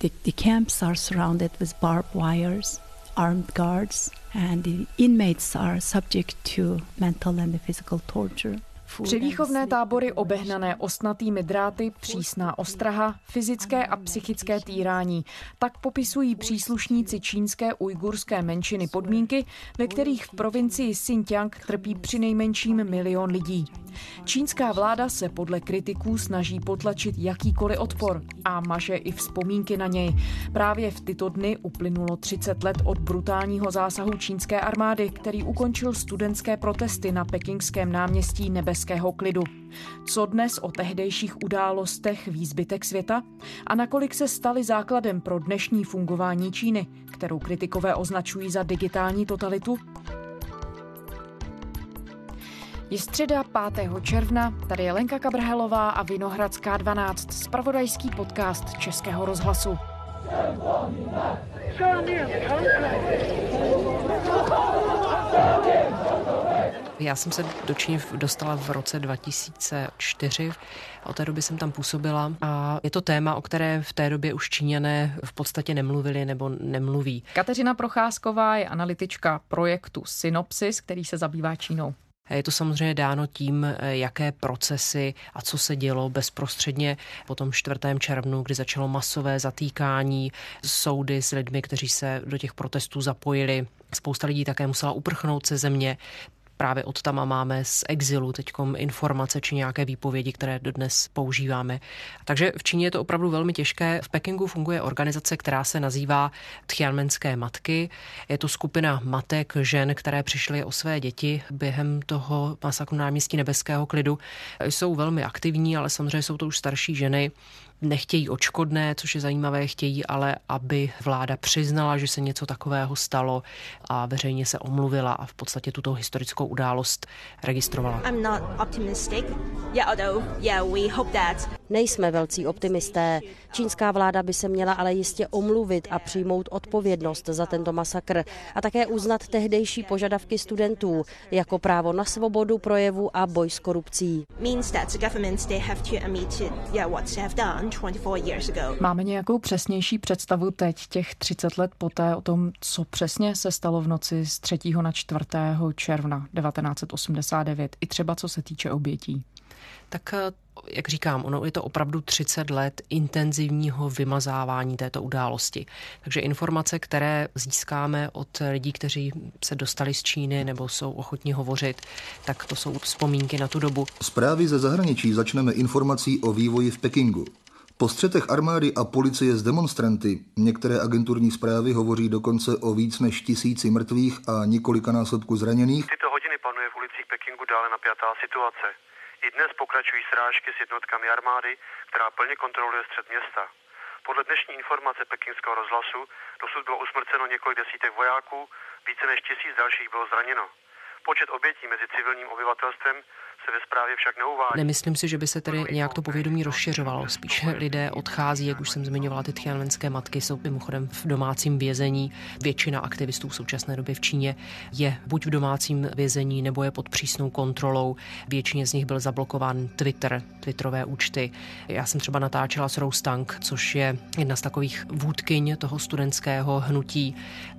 The, the camps are surrounded with barbed wires, armed guards, and the inmates are subject to mental and physical torture. Převýchovné tábory obehnané ostnatými dráty, přísná ostraha, fyzické a psychické týrání. Tak popisují příslušníci čínské ujgurské menšiny podmínky, ve kterých v provincii Xinjiang trpí přinejmenším milion lidí. Čínská vláda se podle kritiků snaží potlačit jakýkoliv odpor a maže i vzpomínky na něj. Právě v tyto dny uplynulo 30 let od brutálního zásahu čínské armády, který ukončil studentské protesty na pekingském náměstí Nebeského klidu. Co dnes o tehdejších událostech ví zbytek světa? A nakolik se staly základem pro dnešní fungování Číny, kterou kritikové označují za digitální totalitu? Je středa 5. června, tady je Lenka Kabrhelová a Vinohradská 12, spravodajský podcast Českého rozhlasu. Já jsem se do Číny dostala v roce 2004. Od té doby jsem tam působila a je to téma, o které v té době už Číňané v podstatě nemluvili nebo nemluví. Kateřina Procházková je analytička projektu Synopsis, který se zabývá Čínou. Je to samozřejmě dáno tím, jaké procesy a co se dělo bezprostředně po tom 4. červnu, kdy začalo masové zatýkání, soudy s lidmi, kteří se do těch protestů zapojili. Spousta lidí také musela uprchnout ze země právě od tam máme z exilu teď informace či nějaké výpovědi, které dodnes používáme. Takže v Číně je to opravdu velmi těžké. V Pekingu funguje organizace, která se nazývá Tianmenské matky. Je to skupina matek, žen, které přišly o své děti během toho masakru náměstí Nebeského klidu. Jsou velmi aktivní, ale samozřejmě jsou to už starší ženy nechtějí očkodné, což je zajímavé, chtějí ale, aby vláda přiznala, že se něco takového stalo a veřejně se omluvila a v podstatě tuto historickou událost registrovala. I'm not optimistic. Yeah, although, yeah, we hope that. Nejsme velcí optimisté. Čínská vláda by se měla ale jistě omluvit a přijmout odpovědnost za tento masakr a také uznat tehdejší požadavky studentů, jako právo na svobodu projevu a boj s korupcí. Means that the governments they have to admit yeah, what they have done Máme nějakou přesnější představu teď, těch 30 let poté, o tom, co přesně se stalo v noci z 3. na 4. června 1989, i třeba co se týče obětí? Tak eh, jak říkám, ono je to opravdu 30 let intenzivního vymazávání této události. Takže informace, které získáme od lidí, kteří se dostali z Číny nebo jsou ochotní hovořit, tak to jsou vzpomínky na tu dobu. Zprávy ze zahraničí začneme informací o vývoji v Pekingu. Po střetech armády a policie s demonstranty některé agenturní zprávy hovoří dokonce o víc než tisíci mrtvých a několika násobku zraněných. Tyto hodiny panuje v ulicích Pekingu dále napjatá situace. I dnes pokračují srážky s jednotkami armády, která plně kontroluje střed města. Podle dnešní informace pekingského rozhlasu dosud bylo usmrceno několik desítek vojáků, více než tisíc dalších bylo zraněno. Počet obětí mezi civilním obyvatelstvem se ve zprávě však neuvádí. Nemyslím si, že by se tedy nějak to povědomí rozšiřovalo. Spíše lidé odchází, jak už jsem zmiňovala, ty tiananmenské matky jsou mimochodem v domácím vězení. Většina aktivistů v současné době v Číně je buď v domácím vězení, nebo je pod přísnou kontrolou. Většině z nich byl zablokován Twitter, Twitterové účty. Já jsem třeba natáčela s Rose Tank, což je jedna z takových vůdkyň toho studentského hnutí.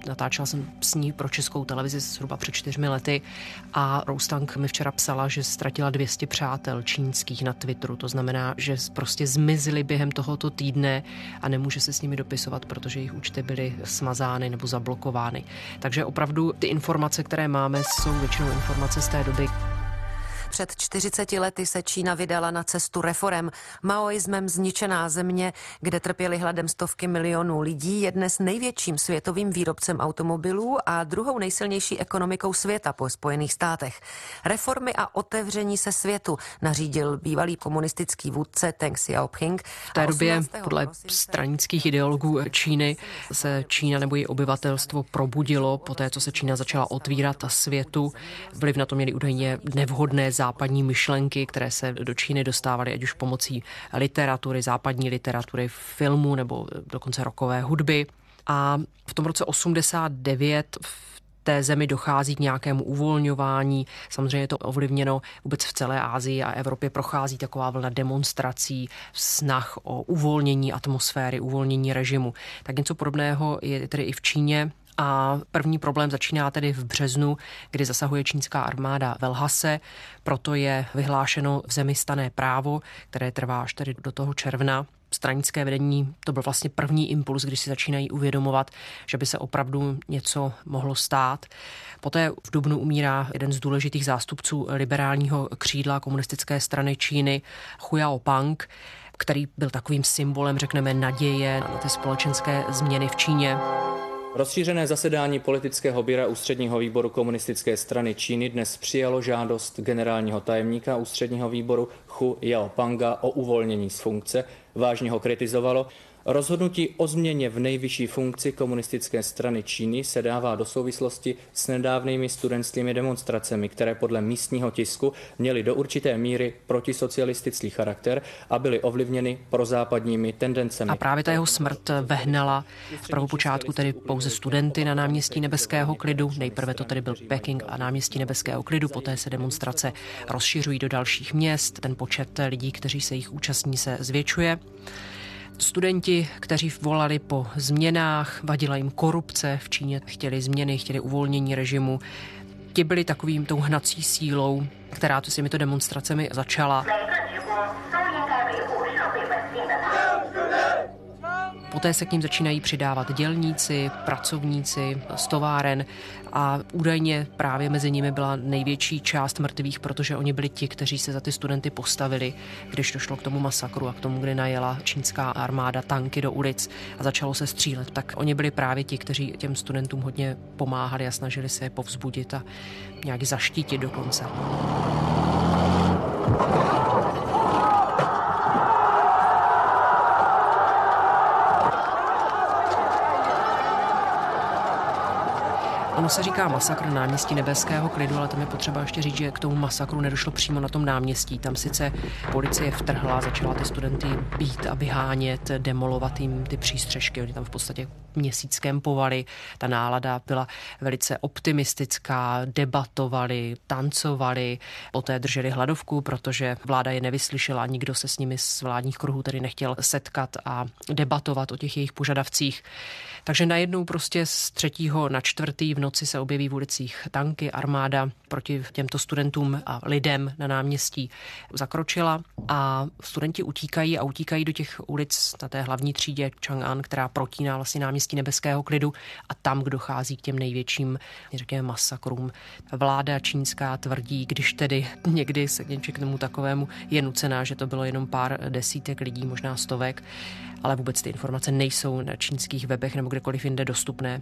Natáčela jsem s ní pro českou televizi zhruba před čtyřmi lety a Rose Tank mi včera psala, že ztratila 200 přátel čínských na Twitteru. To znamená, že prostě zmizli během tohoto týdne a nemůže se s nimi dopisovat, protože jejich účty byly smazány nebo zablokovány. Takže opravdu ty informace, které máme, jsou většinou informace z té doby, před 40 lety se Čína vydala na cestu reform. Maoismem zničená země, kde trpěli hladem stovky milionů lidí, je dnes největším světovým výrobcem automobilů a druhou nejsilnější ekonomikou světa po Spojených státech. Reformy a otevření se světu nařídil bývalý komunistický vůdce Teng Xiaoping. V té době podle stranických ideologů Číny se Čína nebo její obyvatelstvo probudilo po té, co se Čína začala otvírat a světu. Vliv na to měli údajně nevhodné západní myšlenky, které se do Číny dostávaly, ať už pomocí literatury, západní literatury, filmu nebo dokonce rokové hudby. A v tom roce 89 v té zemi dochází k nějakému uvolňování. Samozřejmě je to ovlivněno vůbec v celé Asii a Evropě prochází taková vlna demonstrací, snah o uvolnění atmosféry, uvolnění režimu. Tak něco podobného je tedy i v Číně. A první problém začíná tedy v březnu, kdy zasahuje čínská armáda v Elhase, proto je vyhlášeno v zemi stané právo, které trvá až tedy do toho června stranické vedení, to byl vlastně první impuls, když si začínají uvědomovat, že by se opravdu něco mohlo stát. Poté v Dubnu umírá jeden z důležitých zástupců liberálního křídla komunistické strany Číny, Hu Pang, který byl takovým symbolem, řekneme, naděje na ty společenské změny v Číně. Rozšířené zasedání politického běra Ústředního výboru komunistické strany Číny dnes přijalo žádost generálního tajemníka Ústředního výboru Hu Yaopanga o uvolnění z funkce, vážně ho kritizovalo Rozhodnutí o změně v nejvyšší funkci komunistické strany Číny se dává do souvislosti s nedávnými studentskými demonstracemi, které podle místního tisku měly do určité míry protisocialistický charakter a byly ovlivněny prozápadními tendencemi. A právě ta jeho smrt vehnala v prvopočátku tedy pouze studenty na náměstí Nebeského klidu. Nejprve to tedy byl Peking a náměstí Nebeského klidu, poté se demonstrace rozšiřují do dalších měst. Ten počet lidí, kteří se jich účastní, se zvětšuje. Studenti, kteří volali po změnách, vadila jim korupce v Číně, chtěli změny, chtěli uvolnění režimu, ti byli takovým tou hnací sílou, která to s těmito demonstracemi začala. Poté se k ním začínají přidávat dělníci, pracovníci z továren a údajně právě mezi nimi byla největší část mrtvých, protože oni byli ti, kteří se za ty studenty postavili, když došlo k tomu masakru a k tomu, kdy najela čínská armáda tanky do ulic a začalo se střílet. Tak oni byli právě ti, kteří těm studentům hodně pomáhali a snažili se je povzbudit a nějak zaštítit dokonce. Se říká masakr náměstí Nebeského klidu, ale tam je potřeba ještě říct, že k tomu masakru nedošlo přímo na tom náměstí. Tam sice policie vtrhla, začala ty studenty být a vyhánět, demolovat jim ty přístřežky. Oni tam v podstatě měsíc kempovali. Ta nálada byla velice optimistická, debatovali, tancovali, poté drželi hladovku, protože vláda je nevyslyšela, nikdo se s nimi z vládních kruhů tedy nechtěl setkat a debatovat o těch jejich požadavcích. Takže najednou prostě z třetího na čtvrtý v noci se objeví v ulicích tanky, armáda proti těmto studentům a lidem na náměstí zakročila a studenti utíkají a utíkají do těch ulic na té hlavní třídě Chang'an, která protíná vlastně náměstí nebeského klidu a tam, kdo dochází k těm největším, řekněme, masakrům. Vláda čínská tvrdí, když tedy někdy se k tomu takovému je nucená, že to bylo jenom pár desítek lidí, možná stovek, ale vůbec ty informace nejsou na čínských webech nebo kdekoliv jinde dostupné.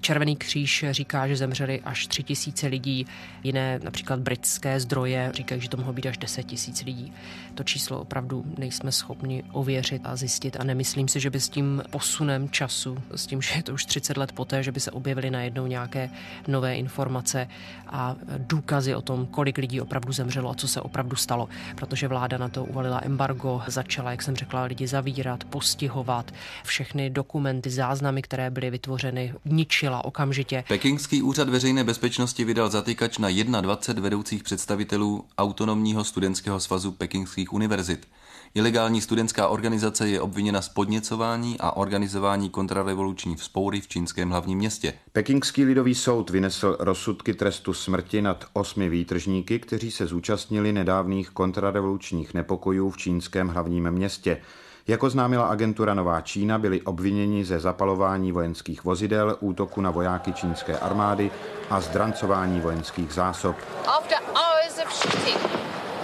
Červený kříž říká, že zemřeli až tři tisíce lidí, jiné například britské zdroje říkají, že to mohlo být až 10 tisíc lidí. To číslo opravdu nejsme schopni ověřit a zjistit a nemyslím si, že by s tím posunem času, s tím, že je to už 30 let poté, že by se objevily najednou nějaké nové informace a důkazy o tom, kolik lidí opravdu zemřelo a co se opravdu stalo, protože vláda na to uvalila embargo, začala, jak jsem řekla, lidi zavírat, postihovat, všechny dokumenty, záznamy, které byly vytvořeny, ničila okamžitě. Pekingský úřad veřejné bezpečnosti vydal zatýkač na 21 vedoucích představitelů autonomního studentského svazu pekingských univerzit. Ilegální studentská organizace je obviněna z podněcování a organizování kontrarevoluční vzpoury v čínském hlavním městě. Pekingský lidový soud vynesl rozsudky trestu smrti nad osmi výtržníky, kteří se zúčastnili nedávných kontrarevolučních nepokojů v čínském hlavním městě. Jako známila agentura Nová Čína, byli obviněni ze zapalování vojenských vozidel, útoku na vojáky čínské armády a zdrancování vojenských zásob. After hours of shooting,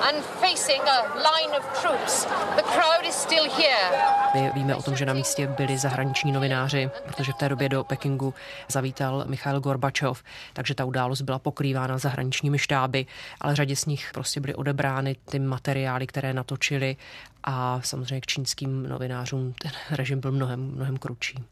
and facing a line of troops. The crowd is still here. My víme o tom, že na místě byli zahraniční novináři, protože v té době do Pekingu zavítal Michail Gorbačov, takže ta událost byla pokrývána zahraničními štáby, ale řadě z nich prostě byly odebrány ty materiály, které natočili a samozřejmě k čínským novinářům ten režim byl mnohem, mnohem kručší.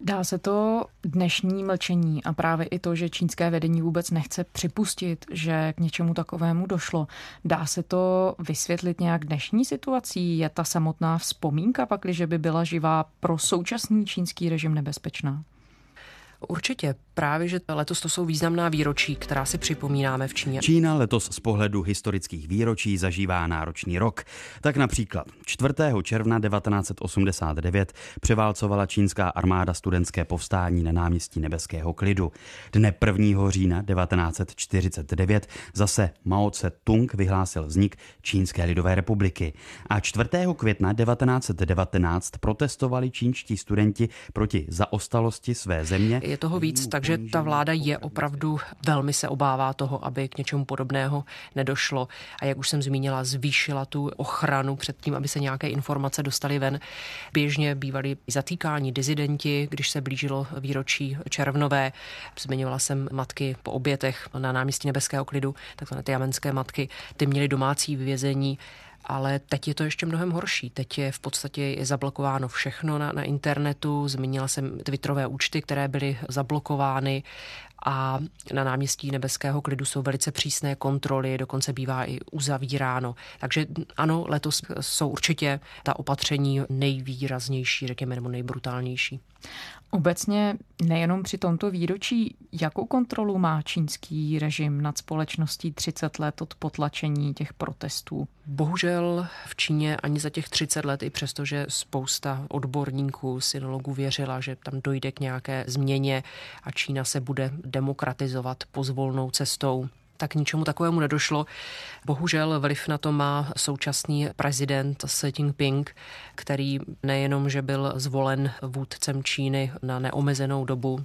Dá se to dnešní mlčení a právě i to, že čínské vedení vůbec nechce připustit, že k něčemu takovému došlo, dá se to vysvětlit nějak dnešní situací? Je ta samotná vzpomínka pakli, že by byla živá pro současný čínský režim nebezpečná? Určitě, právě, že letos to jsou významná výročí, která si připomínáme v Číně. Čína letos z pohledu historických výročí zažívá náročný rok. Tak například 4. června 1989 převálcovala čínská armáda studentské povstání na náměstí Nebeského klidu. Dne 1. října 1949 zase Mao Tse-tung vyhlásil vznik Čínské lidové republiky. A 4. května 1919 protestovali čínští studenti proti zaostalosti své země. Je toho víc, takže ta vláda je opravdu velmi se obává toho, aby k něčemu podobného nedošlo. A jak už jsem zmínila, zvýšila tu ochranu před tím, aby se nějaké informace dostaly ven. Běžně bývali zatýkání dizidenti, když se blížilo výročí červnové. Zmiňovala jsem matky po obětech na náměstí Nebeského klidu, takzvané ty jamenské matky. Ty měly domácí vězení ale teď je to ještě mnohem horší. Teď je v podstatě zablokováno všechno na, na internetu. Zmínila jsem Twitterové účty, které byly zablokovány a na náměstí Nebeského klidu jsou velice přísné kontroly, dokonce bývá i uzavíráno. Takže ano, letos jsou určitě ta opatření nejvýraznější, řekněme, nebo nejbrutálnější. Obecně nejenom při tomto výročí, jakou kontrolu má čínský režim nad společností 30 let od potlačení těch protestů? Bohužel v Číně ani za těch 30 let, i přesto, že spousta odborníků, synologů věřila, že tam dojde k nějaké změně a Čína se bude demokratizovat pozvolnou cestou, tak ničemu takovému nedošlo. Bohužel vliv na to má současný prezident Xi Jinping, který nejenom, že byl zvolen vůdcem Číny na neomezenou dobu,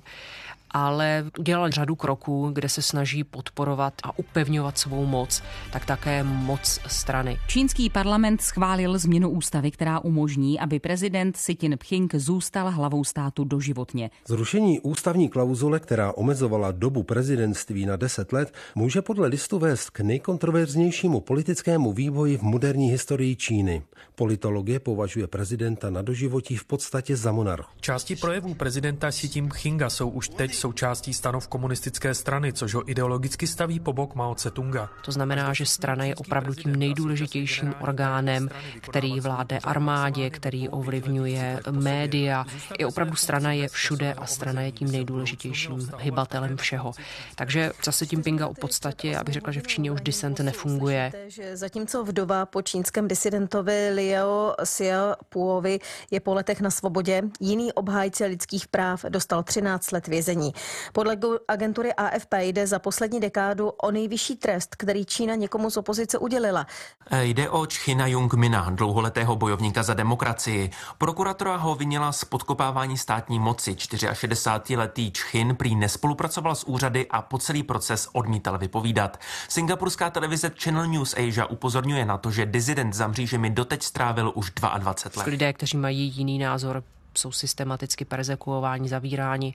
ale udělal řadu kroků, kde se snaží podporovat a upevňovat svou moc, tak také moc strany. Čínský parlament schválil změnu ústavy, která umožní, aby prezident Xi Jinping zůstal hlavou státu doživotně. Zrušení ústavní klauzule, která omezovala dobu prezidentství na 10 let, může podle listu vést k nejkontroverznějšímu politickému vývoji v moderní historii Číny. Politologie považuje prezidenta na doživotí v podstatě za monarchu. Části projevů prezidenta Xi Jinpinga jsou už teď součástí stanov komunistické strany, což ho ideologicky staví po bok Mao Tse-tunga. To znamená, že strana je opravdu tím nejdůležitějším orgánem, který vládne armádě, který ovlivňuje média. I opravdu strana je všude a strana je tím nejdůležitějším hybatelem všeho. Takže zase tím Pinga o podstatě, abych řekla, že v Číně už disent nefunguje. Zatímco vdova po čínském disidentovi Liao Xiaopuovi je po letech na svobodě, jiný obhájce lidských práv dostal 13 let vězení. Podle agentury AFP jde za poslední dekádu o nejvyšší trest, který Čína někomu z opozice udělila. E, jde o Čchina Jungmina, dlouholetého bojovníka za demokracii. Prokuratura ho vinila z podkopávání státní moci. 64-letý Čchin prý nespolupracoval s úřady a po celý proces odmítal vypovídat. Singapurská televize Channel News Asia upozorňuje na to, že dizident za mřížemi doteď strávil už 22 let. Lidé, kteří mají jiný názor, jsou systematicky persekuováni, zavíráni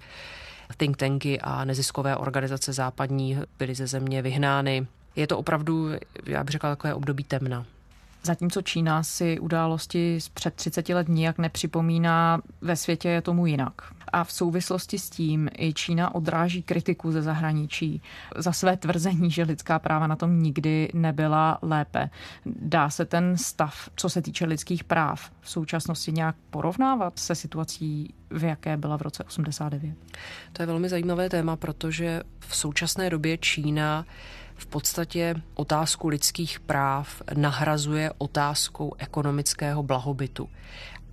think tanky a neziskové organizace západní byly ze země vyhnány. Je to opravdu, já bych řekla, takové období temna. Zatímco Čína si události z před 30 let nijak nepřipomíná, ve světě je tomu jinak. A v souvislosti s tím i Čína odráží kritiku ze zahraničí za své tvrzení, že lidská práva na tom nikdy nebyla lépe. Dá se ten stav, co se týče lidských práv, v současnosti nějak porovnávat se situací, v jaké byla v roce 89? To je velmi zajímavé téma, protože v současné době Čína v podstatě otázku lidských práv nahrazuje otázkou ekonomického blahobytu.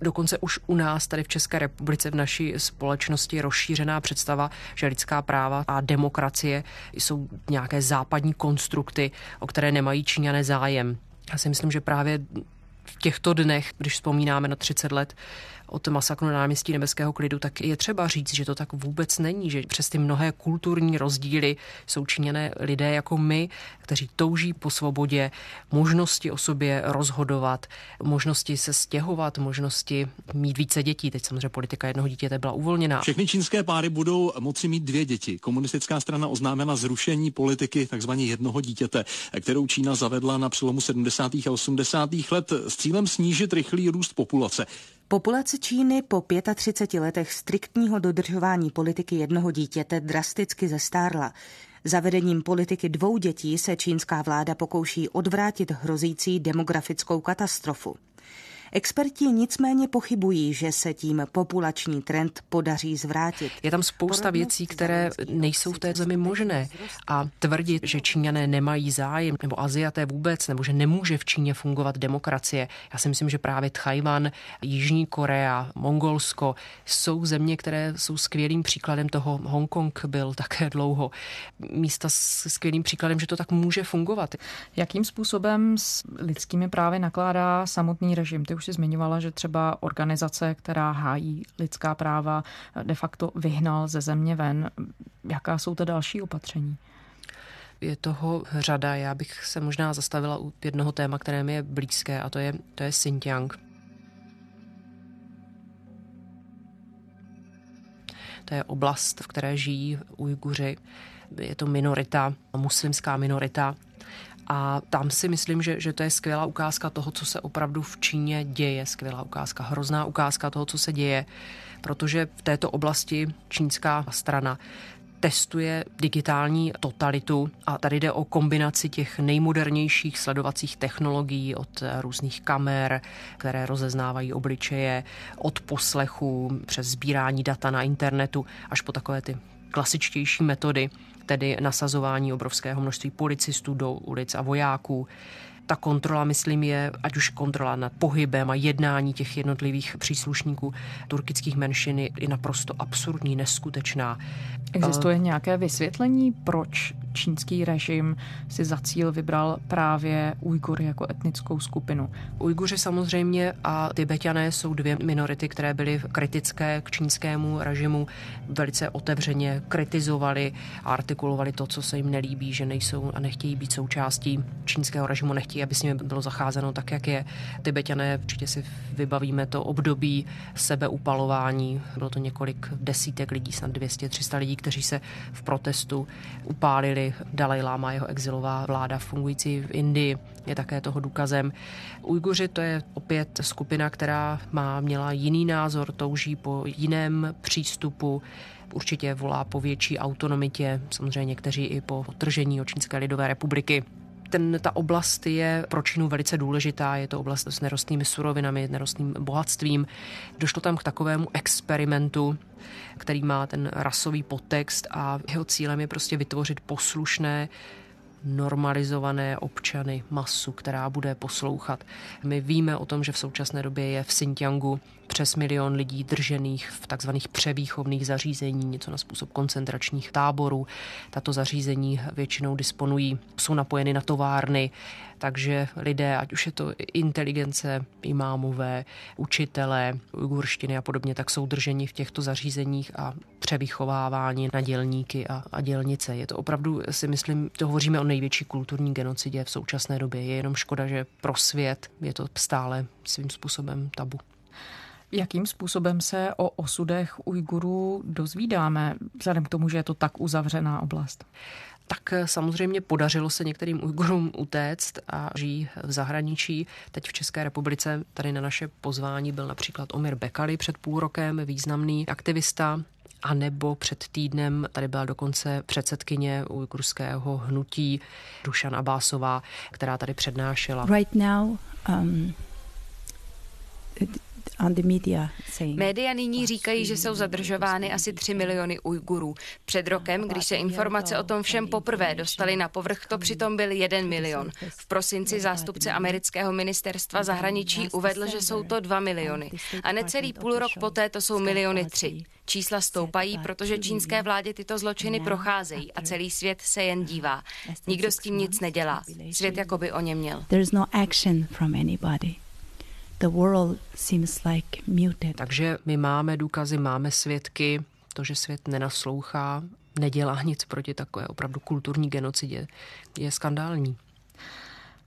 Dokonce už u nás tady v České republice v naší společnosti rozšířená představa, že lidská práva a demokracie jsou nějaké západní konstrukty, o které nemají Číňané zájem. Já si myslím, že právě v těchto dnech, když vzpomínáme na 30 let od masakru na náměstí Nebeského klidu, tak je třeba říct, že to tak vůbec není, že přes ty mnohé kulturní rozdíly jsou činěné lidé jako my, kteří touží po svobodě, možnosti o sobě rozhodovat, možnosti se stěhovat, možnosti mít více dětí. Teď samozřejmě politika jednoho dítěte byla uvolněná. Všechny čínské páry budou moci mít dvě děti. Komunistická strana oznámila zrušení politiky takzvaně jednoho dítěte, kterou Čína zavedla na přelomu 70. a 80. let s cílem snížit rychlý růst populace. Populace Číny po 35 letech striktního dodržování politiky jednoho dítěte drasticky zestárla. Zavedením politiky dvou dětí se čínská vláda pokouší odvrátit hrozící demografickou katastrofu. Experti nicméně pochybují, že se tím populační trend podaří zvrátit. Je tam spousta věcí, které nejsou v té zemi možné. A tvrdit, že Číňané nemají zájem, nebo Aziaté vůbec, nebo že nemůže v Číně fungovat demokracie. Já si myslím, že právě Tchajvan, Jižní Korea, Mongolsko jsou země, které jsou skvělým příkladem toho. Hongkong byl také dlouho místa s skvělým příkladem, že to tak může fungovat. Jakým způsobem s lidskými právy nakládá samotný režim? Ty už si zmiňovala, že třeba organizace, která hájí lidská práva, de facto vyhnal ze země ven. Jaká jsou to další opatření? je toho řada. Já bych se možná zastavila u jednoho téma, které mi je blízké, a to je, to je Xinjiang. To je oblast, v které žijí Ujguři. Je to minorita, muslimská minorita. A tam si myslím, že, že to je skvělá ukázka toho, co se opravdu v Číně děje. Skvělá ukázka, hrozná ukázka toho, co se děje, protože v této oblasti čínská strana testuje digitální totalitu a tady jde o kombinaci těch nejmodernějších sledovacích technologií od různých kamer, které rozeznávají obličeje, od poslechu přes sbírání data na internetu až po takové ty klasičtější metody, tedy nasazování obrovského množství policistů do ulic a vojáků. Ta kontrola, myslím, je ať už kontrola nad pohybem a jednání těch jednotlivých příslušníků turkických menšin je naprosto absurdní, neskutečná. Existuje nějaké vysvětlení, proč čínský režim si za cíl vybral právě Ujgury jako etnickou skupinu? Ujguři samozřejmě a Tibetané jsou dvě minority, které byly kritické k čínskému režimu, velice otevřeně kritizovali a artikulovali to, co se jim nelíbí, že nejsou a nechtějí být součástí čínského režimu, nechtějí, aby s nimi bylo zacházeno tak, jak je. Tibetané, určitě si vybavíme to období sebeupalování, bylo to několik desítek lidí, snad 200-300 lidí, kteří se v protestu upálili. Dalaj Lama, jeho exilová vláda fungující v Indii, je také toho důkazem. Ujguři to je opět skupina, která má, měla jiný názor, touží po jiném přístupu, určitě volá po větší autonomitě, samozřejmě někteří i po otržení od Čínské lidové republiky ten, ta oblast je pro Čínu velice důležitá. Je to oblast s nerostnými surovinami, nerostným bohatstvím. Došlo tam k takovému experimentu, který má ten rasový podtext a jeho cílem je prostě vytvořit poslušné normalizované občany, masu, která bude poslouchat. My víme o tom, že v současné době je v Xinjiangu přes milion lidí držených v takzvaných převýchovných zařízení, něco na způsob koncentračních táborů. Tato zařízení většinou disponují, jsou napojeny na továrny, takže lidé, ať už je to inteligence, imámové, učitelé, ujgurštiny a podobně, tak jsou drženi v těchto zařízeních a převychovávání na dělníky a, a dělnice. Je to opravdu, si myslím, to hovoříme o největší kulturní genocidě v současné době. Je jenom škoda, že pro svět je to stále svým způsobem tabu. Jakým způsobem se o osudech Ujgurů dozvídáme, vzhledem k tomu, že je to tak uzavřená oblast? tak samozřejmě podařilo se některým Ujgurům utéct a žijí v zahraničí. Teď v České republice tady na naše pozvání byl například Omir Bekali před půl rokem, významný aktivista, a nebo před týdnem tady byla dokonce předsedkyně ujgurského hnutí Dušan Abásová, která tady přednášela. Right now, um, Média nyní říkají, že jsou zadržovány asi 3 miliony Ujgurů. Před rokem, když se informace o tom všem poprvé dostaly na povrch, to přitom byl 1 milion. V prosinci zástupce amerického ministerstva zahraničí uvedl, že jsou to 2 miliony. A necelý půl rok poté to jsou miliony 3. Čísla stoupají, protože čínské vládě tyto zločiny procházejí a celý svět se jen dívá. Nikdo s tím nic nedělá. Svět jako by o něm měl. The world seems like muted. Takže my máme důkazy, máme svědky, to, že svět nenaslouchá, nedělá nic proti takové opravdu kulturní genocidě, je skandální.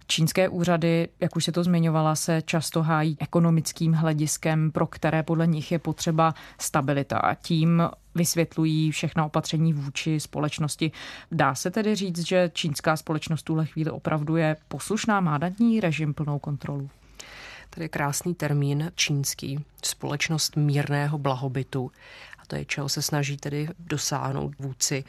Čínské úřady, jak už se to zmiňovala, se často hájí ekonomickým hlediskem, pro které podle nich je potřeba stabilita a tím vysvětlují všechna opatření vůči společnosti. Dá se tedy říct, že čínská společnost tuhle chvíli opravdu je poslušná, má nad ní režim plnou kontrolu? Tady je krásný termín čínský, společnost mírného blahobytu. A to je, čeho se snaží tedy dosáhnout vůdci.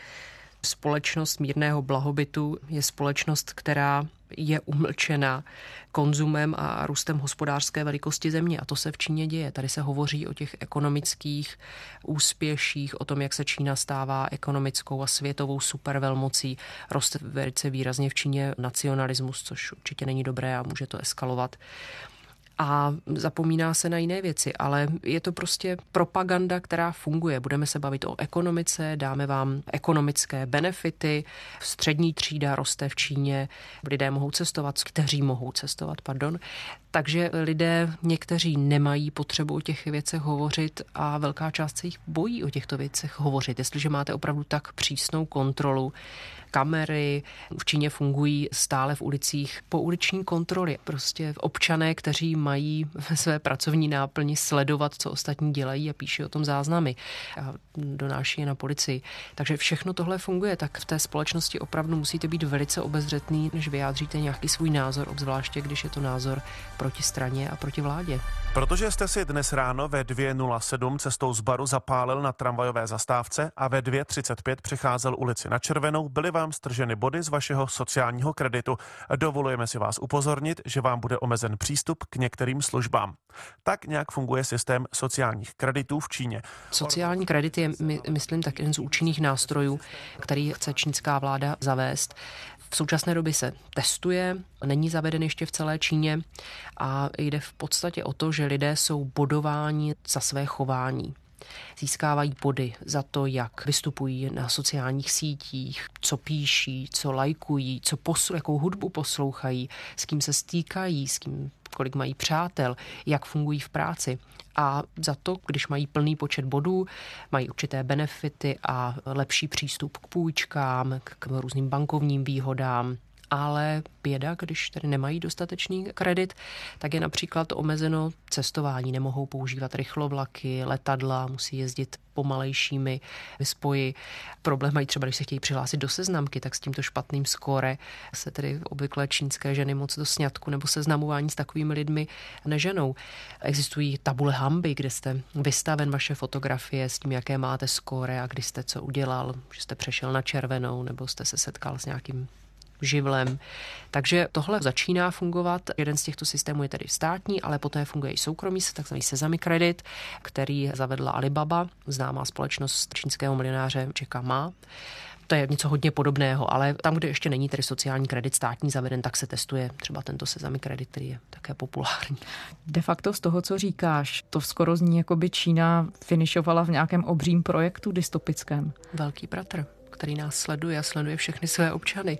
Společnost mírného blahobytu je společnost, která je umlčena konzumem a růstem hospodářské velikosti země. A to se v Číně děje. Tady se hovoří o těch ekonomických úspěších, o tom, jak se Čína stává ekonomickou a světovou supervelmocí. Roste velice výrazně v Číně nacionalismus, což určitě není dobré a může to eskalovat a zapomíná se na jiné věci, ale je to prostě propaganda, která funguje. Budeme se bavit o ekonomice, dáme vám ekonomické benefity, střední třída roste v Číně, lidé mohou cestovat, kteří mohou cestovat, pardon. Takže lidé někteří nemají potřebu o těch věcech hovořit a velká část se jich bojí o těchto věcech hovořit. Jestliže máte opravdu tak přísnou kontrolu, kamery. V Číně fungují stále v ulicích po uliční kontroly. Prostě občané, kteří mají ve své pracovní náplni sledovat, co ostatní dělají a píší o tom záznamy a donáší je na policii. Takže všechno tohle funguje, tak v té společnosti opravdu musíte být velice obezřetný, než vyjádříte nějaký svůj názor, obzvláště když je to názor proti straně a proti vládě. Protože jste si dnes ráno ve 2.07 cestou z baru zapálil na tramvajové zastávce a ve 2.35 přicházel ulici na Červenou, byly vám strženy body z vašeho sociálního kreditu. Dovolujeme si vás upozornit, že vám bude omezen přístup k některým službám. Tak nějak funguje systém sociálních kreditů v Číně. Sociální kredit je, my, myslím, tak jeden z účinných nástrojů, který chce čínská vláda zavést. V současné době se testuje, není zaveden ještě v celé Číně a jde v podstatě o to, že lidé jsou bodováni za své chování. Získávají body za to, jak vystupují na sociálních sítích, co píší, co lajkují, co posl- jakou hudbu poslouchají, s kým se stýkají, s kým kolik mají přátel, jak fungují v práci. A za to, když mají plný počet bodů, mají určité benefity a lepší přístup k půjčkám, k různým bankovním výhodám, ale běda, když tedy nemají dostatečný kredit, tak je například omezeno cestování. Nemohou používat rychlovlaky, letadla, musí jezdit pomalejšími spoji. Problém mají třeba, když se chtějí přihlásit do seznamky, tak s tímto špatným skóre se tedy obvykle čínské ženy moc do sňatku nebo seznamování s takovými lidmi neženou. Existují tabule hamby, kde jste vystaven vaše fotografie s tím, jaké máte skóre a kdy jste co udělal, že jste přešel na červenou nebo jste se setkal s nějakým živlem. Takže tohle začíná fungovat. Jeden z těchto systémů je tedy státní, ale poté funguje i soukromý, takzvaný Sesame Credit, který zavedla Alibaba, známá společnost čínského milionáře Jacka Ma. To je něco hodně podobného, ale tam, kde ještě není tedy sociální kredit státní zaveden, tak se testuje třeba tento sezami kredit, který je také populární. De facto z toho, co říkáš, to skoro zní, jako by Čína finišovala v nějakém obřím projektu dystopickém. Velký bratr který nás sleduje a sleduje všechny své občany.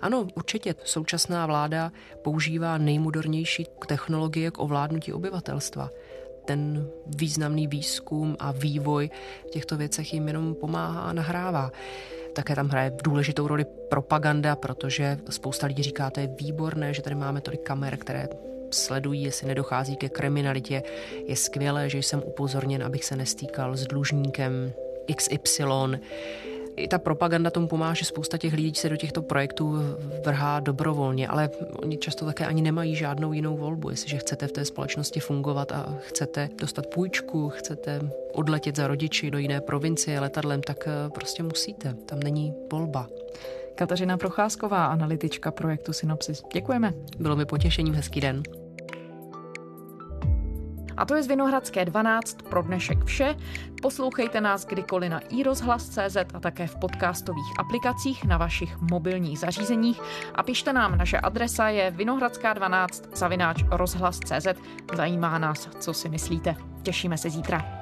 Ano, určitě současná vláda používá nejmodernější technologie k ovládnutí obyvatelstva ten významný výzkum a vývoj v těchto věcech jim jenom pomáhá a nahrává. Také tam hraje důležitou roli propaganda, protože spousta lidí říká, to je výborné, že tady máme tolik kamer, které sledují, jestli nedochází ke kriminalitě. Je skvělé, že jsem upozorněn, abych se nestýkal s dlužníkem XY i ta propaganda tomu pomáhá, že spousta těch lidí se do těchto projektů vrhá dobrovolně, ale oni často také ani nemají žádnou jinou volbu. Jestliže chcete v té společnosti fungovat a chcete dostat půjčku, chcete odletět za rodiči do jiné provincie letadlem, tak eh, prostě musíte. Tam není volba. Kateřina Procházková, analytička projektu Synopsis. Děkujeme. Bylo mi potěšením, hezký den. A to je z Vinohradské 12 pro dnešek vše. Poslouchejte nás kdykoliv na iRozhlas.cz a také v podcastových aplikacích na vašich mobilních zařízeních a pište nám, naše adresa je vinohradská12 zavináč rozhlas.cz. Zajímá nás, co si myslíte. Těšíme se zítra.